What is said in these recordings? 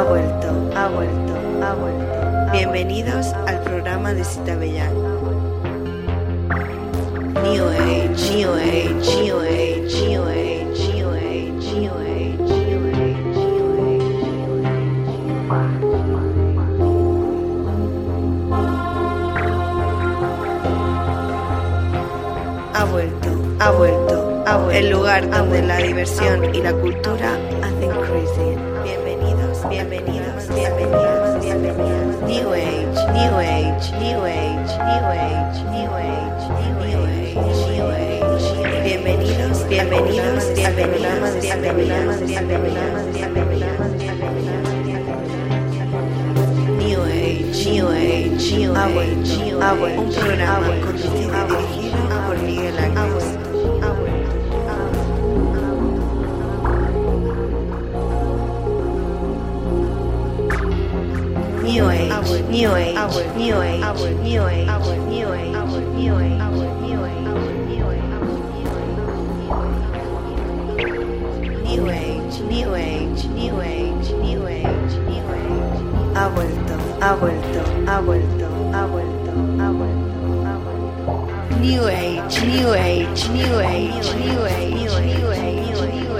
Ha vuelto, ha vuelto, ha vuelto. Bienvenidos al programa de Citabellán. Ha vuelto, ha vuelto, ha vuelto. El lugar donde la diversión y la cultura hacen crazy. Bienvenidos bienvenidos, bienvenidos, bienvenidos. Bienvenidos, bienvenidos, New Age, New Age, New Age, New Age, Bienvenidos, bienvenidos, bienvenidos, bienvenidos, bienvenidos, bienvenidos. New Age, New Age, New Age, bienvenidos, Un programa bienvenidos, bienvenidos, bienvenidos, por bienvenidos, Ángel. new age, new age, new age, new age, new age, new age. New Age, New Age, New Age, New Age, New Age. new age, new age, new age, new age, new age, new age, New Age, New Age, New Age, New Age, New Age, New Age.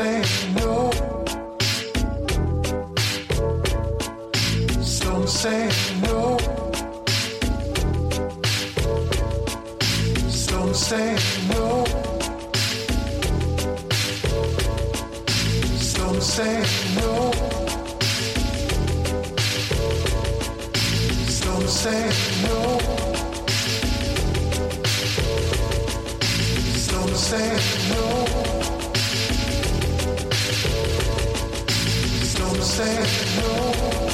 say no. Some say no. Some say no. Some say no. Some say no. Some say no. said no.